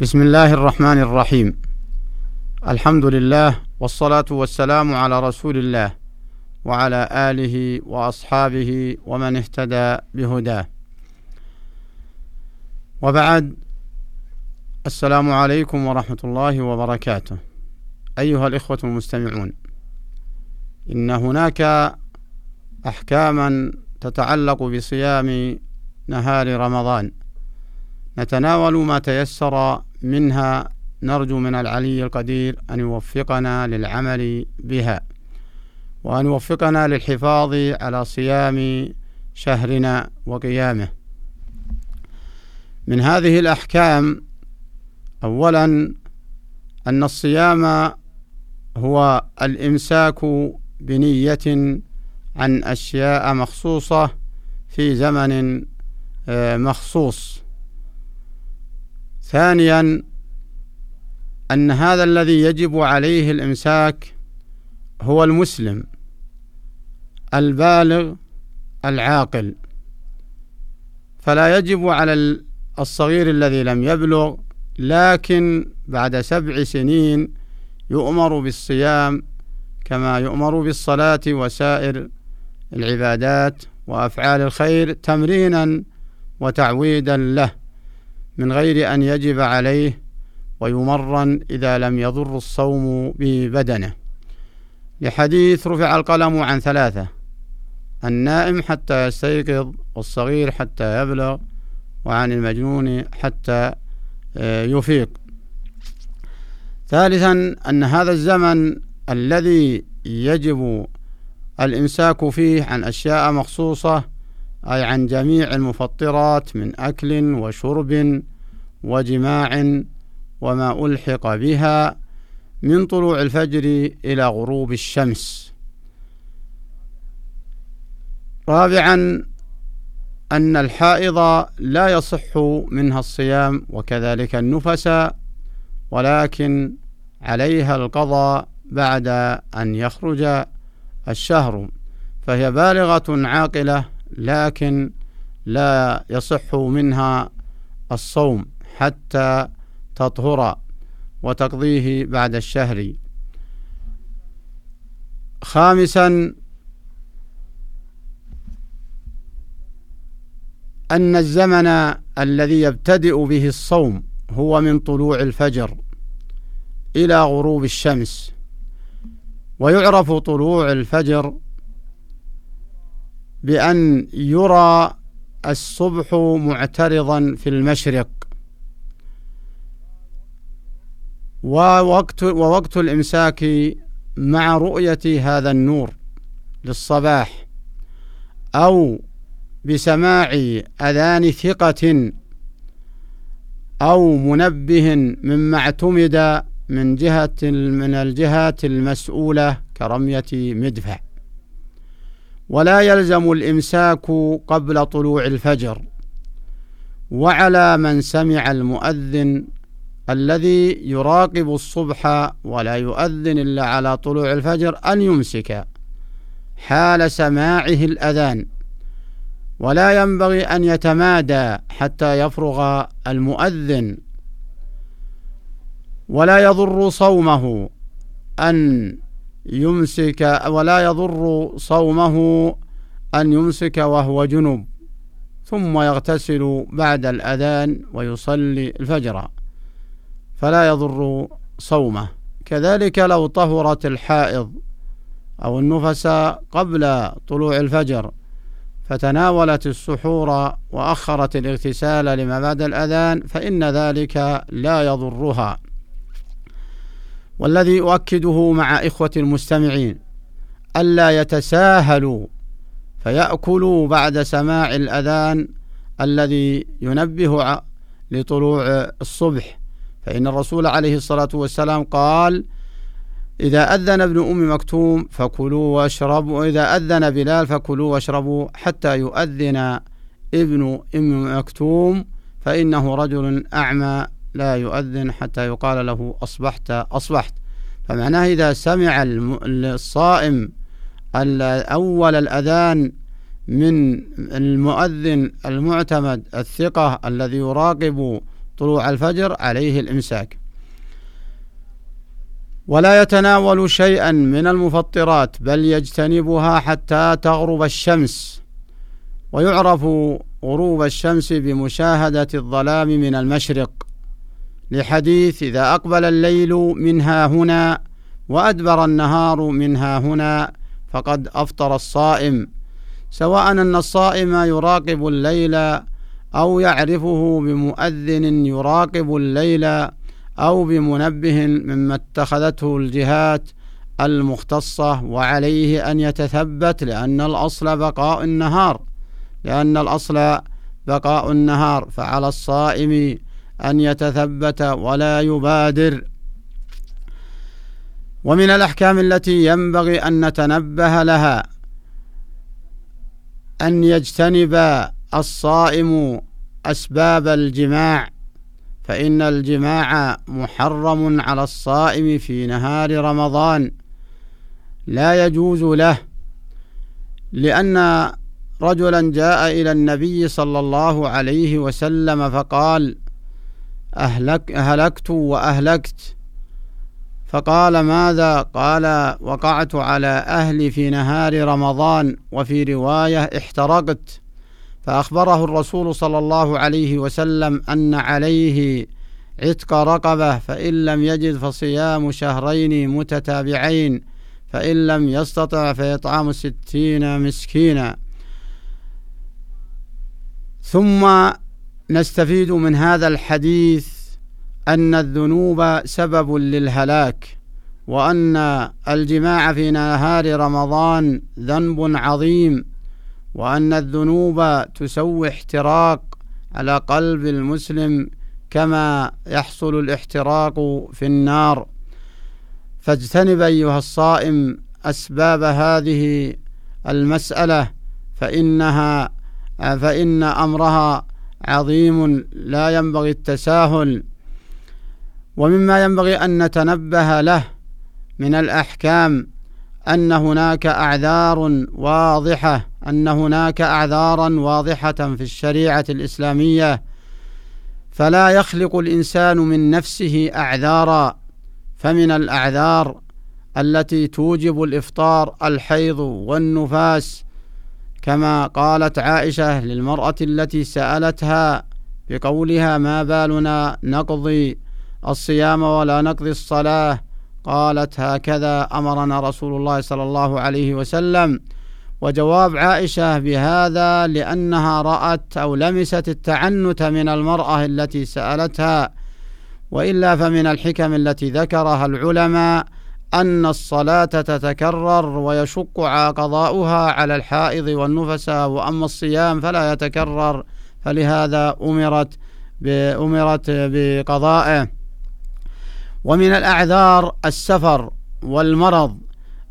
بسم الله الرحمن الرحيم. الحمد لله والصلاة والسلام على رسول الله وعلى آله وأصحابه ومن اهتدى بهداه. وبعد السلام عليكم ورحمة الله وبركاته. أيها الإخوة المستمعون إن هناك أحكاما تتعلق بصيام نهار رمضان. نتناول ما تيسر منها نرجو من العلي القدير أن يوفقنا للعمل بها وأن يوفقنا للحفاظ على صيام شهرنا وقيامه. من هذه الأحكام أولا أن الصيام هو الإمساك بنية عن أشياء مخصوصة في زمن آه، مخصوص. ثانيا أن هذا الذي يجب عليه الإمساك هو المسلم البالغ العاقل. فلا يجب على الصغير الذي لم يبلغ لكن بعد سبع سنين يؤمر بالصيام كما يؤمر بالصلاة وسائر العبادات وأفعال الخير تمرينا وتعويدا له. من غير أن يجب عليه ويمرن إذا لم يضر الصوم ببدنه. لحديث رفع القلم عن ثلاثة النائم حتى يستيقظ والصغير حتى يبلغ وعن المجنون حتى آه، يفيق. ثالثا أن هذا الزمن الذي يجب الإمساك فيه عن أشياء مخصوصة أي عن جميع المفطرات من أكل وشرب وجماع وما ألحق بها من طلوع الفجر إلى غروب الشمس. رابعا أن الحائض لا يصح منها الصيام وكذلك النفس ولكن عليها القضاء بعد أن يخرج الشهر. فهي بالغة عاقلة لكن لا يصح منها الصوم حتى تطهر وتقضيه بعد الشهر. خامسا أن الزمن الذي يبتدئ به الصوم هو من طلوع الفجر إلى غروب الشمس. ويعرف طلوع الفجر بأن يرى الصبح معترضا في المشرق. ووقت ووقت الإمساك مع رؤية هذا النور للصباح أو بسماع أذان ثقة أو منبه مما اعتمد من جهة من الجهات المسؤولة كرمية مدفع. ولا يلزم الإمساك قبل طلوع الفجر وعلى من سمع المؤذن الذي يراقب الصبح ولا يؤذن إلا على طلوع الفجر أن يمسك حال سماعه الأذان. ولا ينبغي أن يتمادى حتى يفرغ المؤذن. ولا يضر صومه أن يمسك ولا يضر صومه أن يمسك وهو جنب ثم يغتسل بعد الأذان ويصلي الفجر فلا يضر صومه. كذلك لو طهرت الحائض أو النفس قبل طلوع الفجر فتناولت السحور وأخرت الاغتسال لما بعد الأذان فإن ذلك لا يضرها. والذي أؤكده مع إخوة المستمعين ألا يتساهلوا فيأكلوا بعد سماع الأذان الذي ينبه لطلوع الصبح. فإن الرسول عليه الصلاة والسلام قال إذا أذن ابن أم مكتوم فكلوا واشربوا وإذا أذن بلال فكلوا واشربوا حتى يؤذن ابن أم مكتوم فإنه رجل أعمى لا يؤذن حتى يقال له أصبحت أصبحت. فمعناه إذا سمع الصائم أول الأذان من المؤذن المعتمد الثقة الذي يراقب طلوع الفجر عليه الإمساك. ولا يتناول شيئا من المفطرات بل يجتنبها حتى تغرب الشمس. ويعرف غروب الشمس بمشاهدة الظلام من المشرق. لحديث إذا أقبل الليل منها هنا وأدبر النهار منها هنا فقد أفطر الصائم. سواء أن الصائم يراقب الليل أو يعرفه بمؤذن يراقب الليل أو بمنبه مما اتخذته الجهات المختصة وعليه أن يتثبت لأن الأصل بقاء النهار لأن الأصل بقاء النهار فعلى الصائم أن يتثبت ولا يبادر. ومن الأحكام التي ينبغي أن نتنبه لها أن يجتنب الصائم أسباب الجماع فإن الجماع محرم على الصائم في نهار رمضان. لا يجوز له لأن رجلا جاء إلى النبي صلى الله عليه وسلم فقال أهلك أهلكت وأهلكت. فقال ماذا؟ قال وقعت على أهلي في نهار رمضان وفي رواية احترقت. فأخبره الرسول صلى الله عليه وسلم أن عليه عتق رقبة فإن لم يجد فصيام شهرين متتابعين فإن لم يستطع فإطعام ستين مسكينا. ثم نستفيد من هذا الحديث أن الذنوب سبب للهلاك وأن الجماع في نهار رمضان ذنب عظيم وأن الذنوب تسوي احتراق على قلب المسلم كما يحصل الاحتراق في النار. فاجتنب أيها الصائم أسباب هذه المسألة فإنها فإن أمرها عظيم لا ينبغي التساهل ومما ينبغي أن نتنبه له من الأحكام أن هناك أعذار واضحة أن هناك أعذارا واضحة في الشريعة الإسلامية. فلا يخلق الإنسان من نفسه أعذارا فمن الأعذار التي توجب الإفطار الحيض والنفاس. كما قالت عائشة للمرأة التي سألتها بقولها ما بالنا نقضي الصيام ولا نقضي الصلاة؟ قالت هكذا أمرنا رسول الله صلى الله عليه وسلم. وجواب عائشة بهذا لأنها رأت أو لمست التعنت من المرأة التي سألتها وإلا فمن الحكم التي ذكرها العلماء أن الصلاة تتكرر ويشق قضاؤها على الحائض والنفساء وأما الصيام فلا يتكرر. فلهذا أمرت أمرت بقضائه. ومن الأعذار السفر والمرض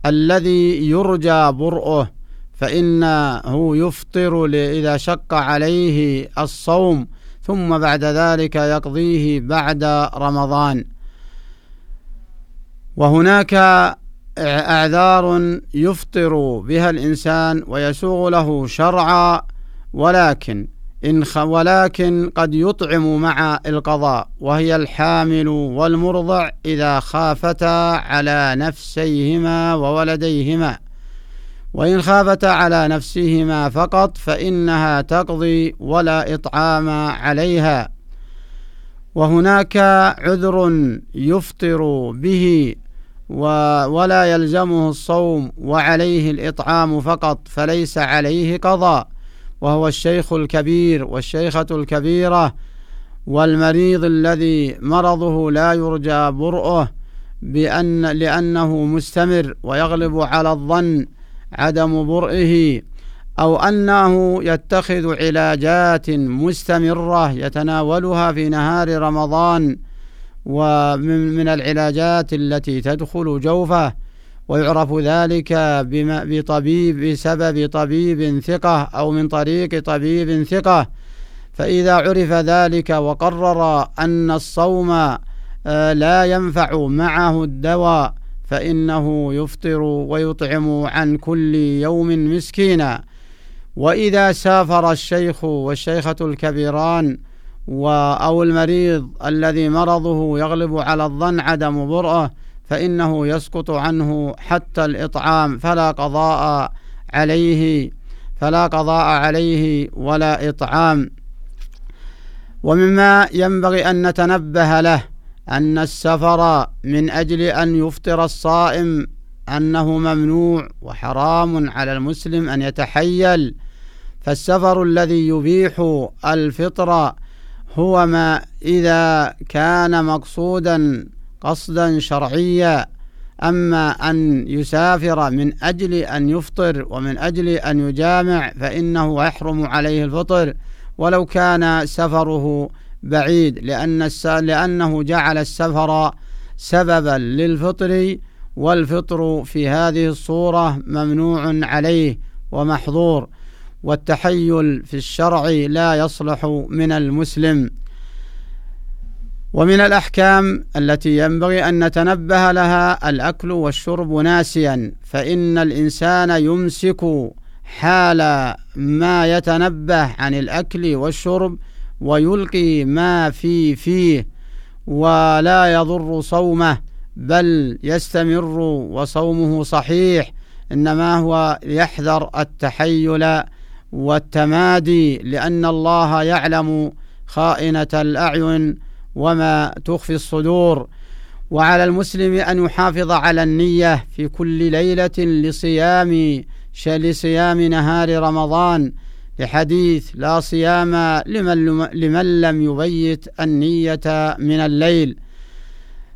الذي يرجى برؤه فإنه يفطر إذا شق عليه الصوم ثم بعد ذلك يقضيه بعد رمضان. وهناك أعذار يفطر بها الإنسان ويسوغ له شرعا ولكن إن ولكن قد يطعم مع القضاء وهي الحامل والمرضع إذا خافتا على نفسيهما وولديهما. وإن خافتا على نفسهما فقط فإنها تقضي ولا إطعام عليها. وهناك عذر يفطر به ولا يلزمه الصوم وعليه الإطعام فقط فليس عليه قضاء. وهو الشيخ الكبير والشيخة الكبيرة والمريض الذي مرضه لا يرجى برؤه بأن لأنه مستمر ويغلب على الظن عدم برئه أو أنه يتخذ علاجات مستمرة يتناولها في نهار رمضان ومن من العلاجات التي تدخل جوفه ويعرف ذلك بطبيب بسبب طبيب ثقة أو من طريق طبيب ثقة. فإذا عرف ذلك وقرر أن الصوم آه، لا ينفع معه الدواء فإنه يفطر ويطعم عن كل يوم مسكينا. وإذا سافر الشيخ والشيخة الكبيران أو المريض الذي مرضه يغلب على الظن عدم برأه فإنه يسقط عنه حتى الإطعام فلا قضاء عليه فلا قضاء عليه ولا إطعام. ومما ينبغي أن نتنبه له أن السفر من أجل أن يفطر الصائم أنه ممنوع وحرام على المسلم أن يتحيل فالسفر الذي يبيح الفطر هو ما إذا كان مقصودا قصدا شرعيا أما أن يسافر من أجل أن يفطر ومن أجل أن يجامع فإنه يحرم عليه الفطر. ولو كان سفره بعيد لأن لأنه جعل السفر سببا للفطر والفطر في هذه الصورة ممنوع عليه ومحظور. والتحيل في الشرع لا يصلح من المسلم. ومن الأحكام التي ينبغي أن نتنبه لها الأكل والشرب ناسيا فإن الإنسان يمسك حال ما يتنبه عن الأكل والشرب ويلقي ما في فيه ولا يضر صومه بل يستمر وصومه صحيح إنما هو يحذر التحيل والتمادي لأن الله يعلم خائنة الأعين وما تخفي الصدور. وعلى المسلم أن يحافظ على النية في كل ليلة لصيام لصيام نهار رمضان. لحديث لا صيام لمن, لمن لم يبيت النية من الليل.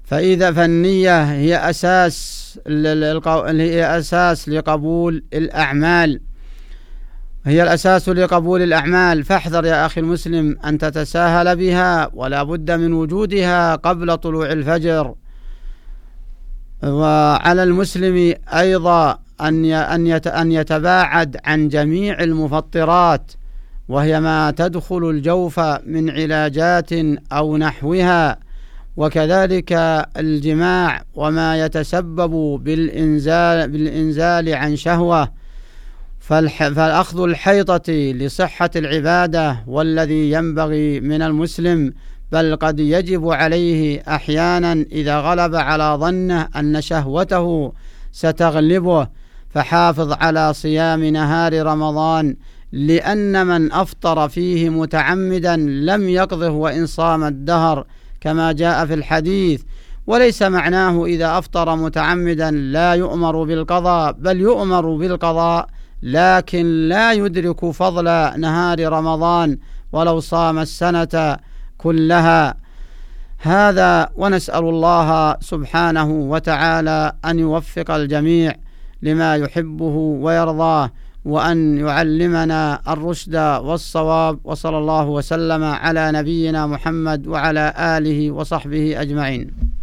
فإذا فالنية هي أساس هي أساس لقبول الأعمال. هي الأساس لقبول الأعمال. فاحذر يا أخي المسلم أن تتساهل بها ولا بد من وجودها قبل طلوع الفجر. وعلى المسلم أيضا أن أن يتباعد عن جميع المفطرات وهي ما تدخل الجوف من علاجات أو نحوها وكذلك الجماع وما يتسبب بالإنزال بالإنزال عن شهوة. فالأخذ الحيطة لصحة العبادة والذي ينبغي من المسلم بل قد يجب عليه أحيانا إذا غلب على ظنه أن شهوته ستغلبه. فحافظ على صيام نهار رمضان لأن من أفطر فيه متعمدا لم يقضه وإن صام الدهر كما جاء في الحديث. وليس معناه إذا أفطر متعمدا لا يؤمر بالقضاء بل يؤمر بالقضاء لكن لا يدرك فضل نهار رمضان ولو صام السنة كلها. هذا ونسأل الله سبحانه وتعالى أن يوفق الجميع لما يحبه ويرضاه وأن يعلمنا الرشد والصواب وصلى الله وسلم على نبينا محمد وعلى آله وصحبه أجمعين.